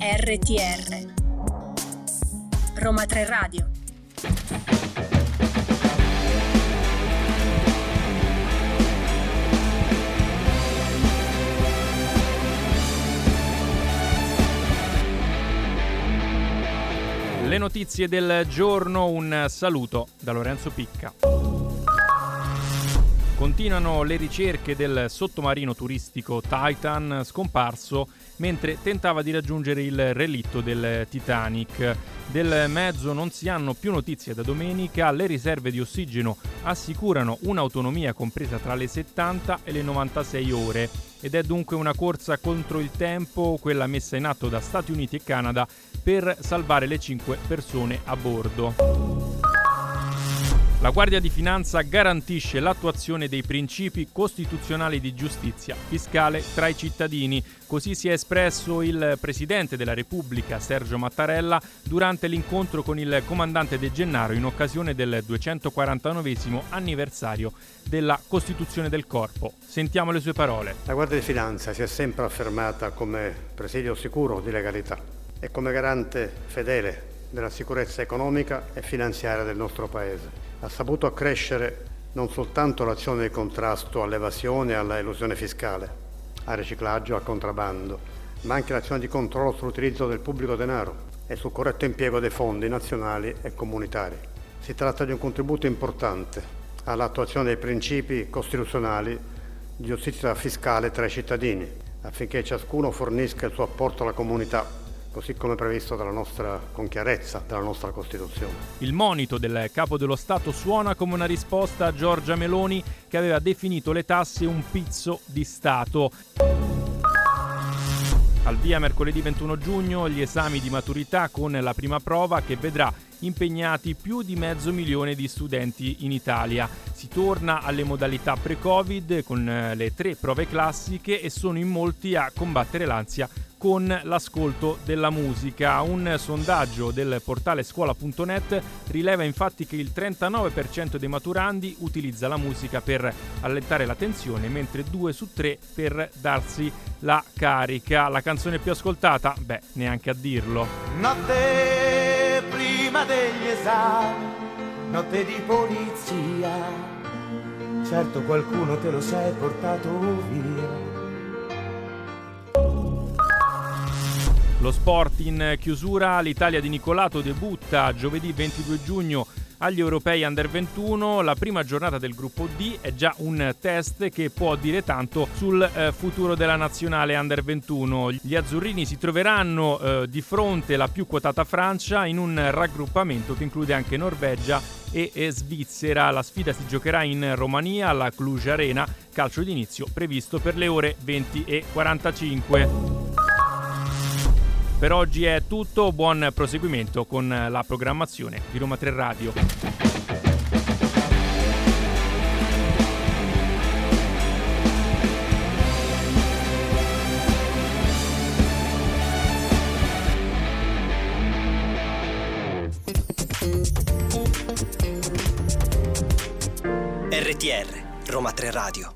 RTR Roma 3 Radio Le notizie del giorno, un saluto da Lorenzo Picca. Continuano le ricerche del sottomarino turistico Titan scomparso mentre tentava di raggiungere il relitto del Titanic. Del mezzo non si hanno più notizie da domenica, le riserve di ossigeno assicurano un'autonomia compresa tra le 70 e le 96 ore ed è dunque una corsa contro il tempo, quella messa in atto da Stati Uniti e Canada per salvare le 5 persone a bordo. La Guardia di Finanza garantisce l'attuazione dei principi costituzionali di giustizia fiscale tra i cittadini. Così si è espresso il Presidente della Repubblica, Sergio Mattarella, durante l'incontro con il Comandante De Gennaro in occasione del 249 anniversario della Costituzione del Corpo. Sentiamo le sue parole. La Guardia di Finanza si è sempre affermata come presidio sicuro di legalità e come garante fedele della sicurezza economica e finanziaria del nostro Paese ha saputo accrescere non soltanto l'azione di contrasto all'evasione e alla fiscale, al riciclaggio, al contrabbando, ma anche l'azione di controllo sull'utilizzo del pubblico denaro e sul corretto impiego dei fondi nazionali e comunitari. Si tratta di un contributo importante all'attuazione dei principi costituzionali di giustizia fiscale tra i cittadini, affinché ciascuno fornisca il suo apporto alla comunità così come previsto nostra, con chiarezza dalla nostra Costituzione. Il monito del Capo dello Stato suona come una risposta a Giorgia Meloni che aveva definito le tasse un pizzo di Stato. Al via mercoledì 21 giugno gli esami di maturità con la prima prova che vedrà impegnati più di mezzo milione di studenti in Italia. Si torna alle modalità pre-Covid con eh, le tre prove classiche e sono in molti a combattere l'ansia con l'ascolto della musica. Un sondaggio del portale scuola.net rileva infatti che il 39% dei maturandi utilizza la musica per allentare la tensione, mentre 2 su 3 per darsi la carica. La canzone più ascoltata? Beh, neanche a dirlo. Notte prima degli esami, notte di polizia. Certo qualcuno te lo sei portato via Lo sport in chiusura, l'Italia di Nicolato debutta giovedì 22 giugno agli europei under 21. La prima giornata del gruppo D è già un test che può dire tanto sul eh, futuro della nazionale under 21. Gli azzurrini si troveranno eh, di fronte alla più quotata Francia in un raggruppamento che include anche Norvegia e, e Svizzera. La sfida si giocherà in Romania alla Cluj Arena, calcio d'inizio previsto per le ore 20 e 45. Per oggi è tutto, buon proseguimento con la programmazione di Roma 3 Radio. RTR Roma 3 Radio